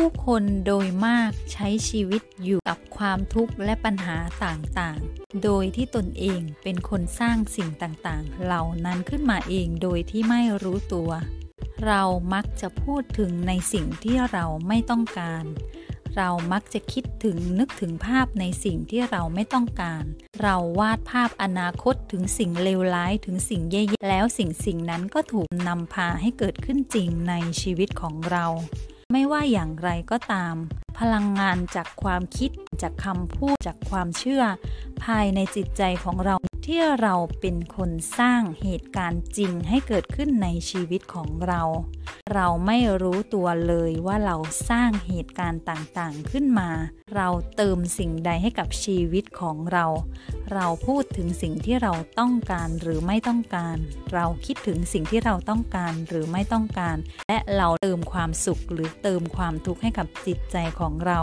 ผู้คนโดยมากใช้ชีวิตอยู่กับความทุกข์และปัญหาต่างๆ โดยที่ตนเองเป็นคนสร้างสิ่งต่างๆ เหล่านั้นขึ้นมาเองโดยที่ไม่รู้ตัว เรามักจะพูดถึงในสิ่งที่เราไม่ต้องการ เรามักจะคิดถึงนึกถึงภาพในสิ่งที่เราไม่ต้องการ เราวาดภาพอนาคตถึงสิ่งเลวร้ายถึงสิ่งแย่ๆ แล้วสิ่งสิ่งนั้นก็ถูกนำพาให้เกิดขึ้นจริงในชีวิตของเรา ไม่ว่าอย่างไรก็ตาม พลังงานจากความคิดจากคำพูดจากความเชื่อ ภายในจิตใจของเรา ที่เราเป็นคนสร้างเหตุการณ์จริงให้เกิดขึ้นในชีวิตของเรา เราไม่รู้ตัวเลยว่าเราสร้างเหตุการณ์ต่างๆขึ้นมา เราเติมสิ่งใดให้กับชีวิตของเรา เราพูดถึงสิ่งที่เราต้องการหรือไม่ต้องการ เราคิดถึงสิ่งที่เราต้องการหรือไม่ต้องการ และเราเติมความสุขหรือเติมความทุกข์ให้กับจิตใจของเรา